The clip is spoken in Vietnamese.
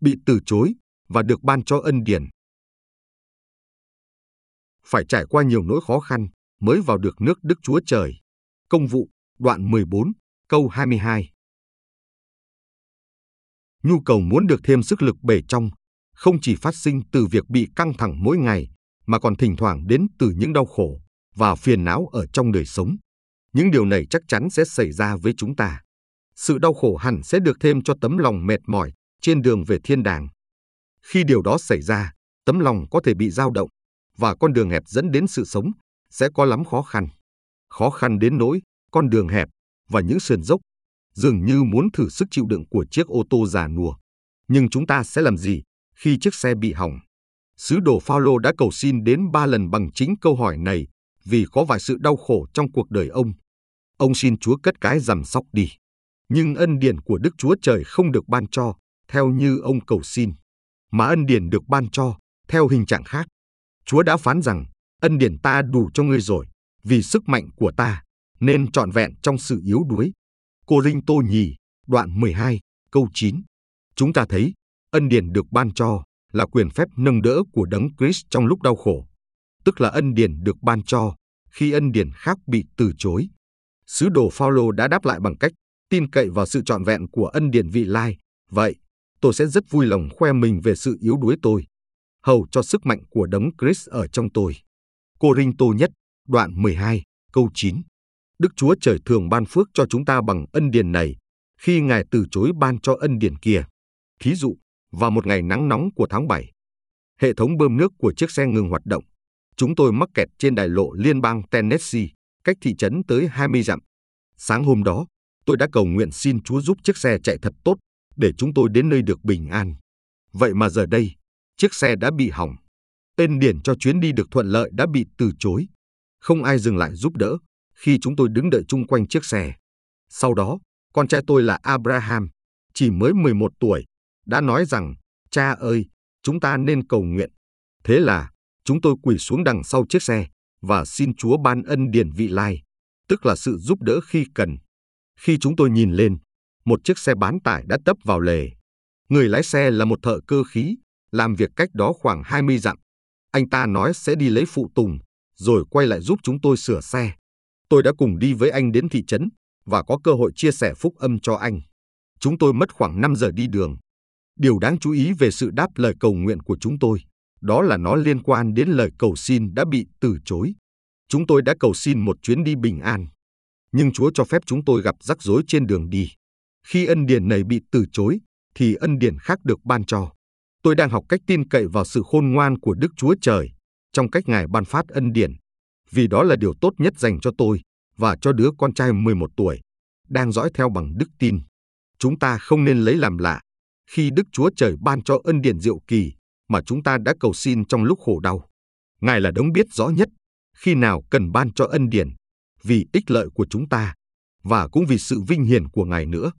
bị từ chối và được ban cho ân điển. Phải trải qua nhiều nỗi khó khăn mới vào được nước Đức Chúa Trời. Công vụ, đoạn 14, câu 22. Nhu cầu muốn được thêm sức lực bể trong không chỉ phát sinh từ việc bị căng thẳng mỗi ngày mà còn thỉnh thoảng đến từ những đau khổ và phiền não ở trong đời sống. Những điều này chắc chắn sẽ xảy ra với chúng ta. Sự đau khổ hẳn sẽ được thêm cho tấm lòng mệt mỏi trên đường về thiên đàng. Khi điều đó xảy ra, tấm lòng có thể bị dao động và con đường hẹp dẫn đến sự sống sẽ có lắm khó khăn. Khó khăn đến nỗi con đường hẹp và những sườn dốc dường như muốn thử sức chịu đựng của chiếc ô tô già nua. Nhưng chúng ta sẽ làm gì khi chiếc xe bị hỏng? Sứ đồ Phaolô đã cầu xin đến ba lần bằng chính câu hỏi này vì có vài sự đau khổ trong cuộc đời ông. Ông xin Chúa cất cái rằm sóc đi. Nhưng ân điển của Đức Chúa Trời không được ban cho theo như ông cầu xin, mà ân điển được ban cho theo hình trạng khác. Chúa đã phán rằng, ân điển ta đủ cho ngươi rồi, vì sức mạnh của ta, nên trọn vẹn trong sự yếu đuối. Cô Linh Tô Nhì, đoạn 12, câu 9. Chúng ta thấy, ân điển được ban cho là quyền phép nâng đỡ của đấng Christ trong lúc đau khổ, tức là ân điển được ban cho khi ân điển khác bị từ chối. Sứ đồ Phaolô đã đáp lại bằng cách tin cậy vào sự trọn vẹn của ân điển vị lai. Vậy, tôi sẽ rất vui lòng khoe mình về sự yếu đuối tôi, hầu cho sức mạnh của đấng Christ ở trong tôi. Cô Rinh Tô nhất, đoạn 12, câu 9. Đức Chúa Trời thường ban phước cho chúng ta bằng ân điển này, khi Ngài từ chối ban cho ân điển kia. Thí dụ, vào một ngày nắng nóng của tháng 7, hệ thống bơm nước của chiếc xe ngừng hoạt động. Chúng tôi mắc kẹt trên đại lộ liên bang Tennessee, cách thị trấn tới 20 dặm. Sáng hôm đó, tôi đã cầu nguyện xin Chúa giúp chiếc xe chạy thật tốt để chúng tôi đến nơi được bình an. Vậy mà giờ đây, chiếc xe đã bị hỏng. Tên điển cho chuyến đi được thuận lợi đã bị từ chối. Không ai dừng lại giúp đỡ khi chúng tôi đứng đợi chung quanh chiếc xe. Sau đó, con trai tôi là Abraham, chỉ mới 11 tuổi, đã nói rằng, cha ơi, chúng ta nên cầu nguyện. Thế là, chúng tôi quỳ xuống đằng sau chiếc xe và xin Chúa ban ân điển vị lai, tức là sự giúp đỡ khi cần. Khi chúng tôi nhìn lên, một chiếc xe bán tải đã tấp vào lề. Người lái xe là một thợ cơ khí, làm việc cách đó khoảng 20 dặm. Anh ta nói sẽ đi lấy phụ tùng, rồi quay lại giúp chúng tôi sửa xe. Tôi đã cùng đi với anh đến thị trấn và có cơ hội chia sẻ phúc âm cho anh. Chúng tôi mất khoảng 5 giờ đi đường. Điều đáng chú ý về sự đáp lời cầu nguyện của chúng tôi, đó là nó liên quan đến lời cầu xin đã bị từ chối. Chúng tôi đã cầu xin một chuyến đi bình an, nhưng Chúa cho phép chúng tôi gặp rắc rối trên đường đi. Khi ân điển này bị từ chối, thì ân điển khác được ban cho. Tôi đang học cách tin cậy vào sự khôn ngoan của Đức Chúa Trời trong cách Ngài ban phát ân điển, vì đó là điều tốt nhất dành cho tôi và cho đứa con trai 11 tuổi, đang dõi theo bằng đức tin. Chúng ta không nên lấy làm lạ khi Đức Chúa Trời ban cho ân điển diệu kỳ mà chúng ta đã cầu xin trong lúc khổ đau. Ngài là đấng biết rõ nhất khi nào cần ban cho ân điển vì ích lợi của chúng ta và cũng vì sự vinh hiển của Ngài nữa.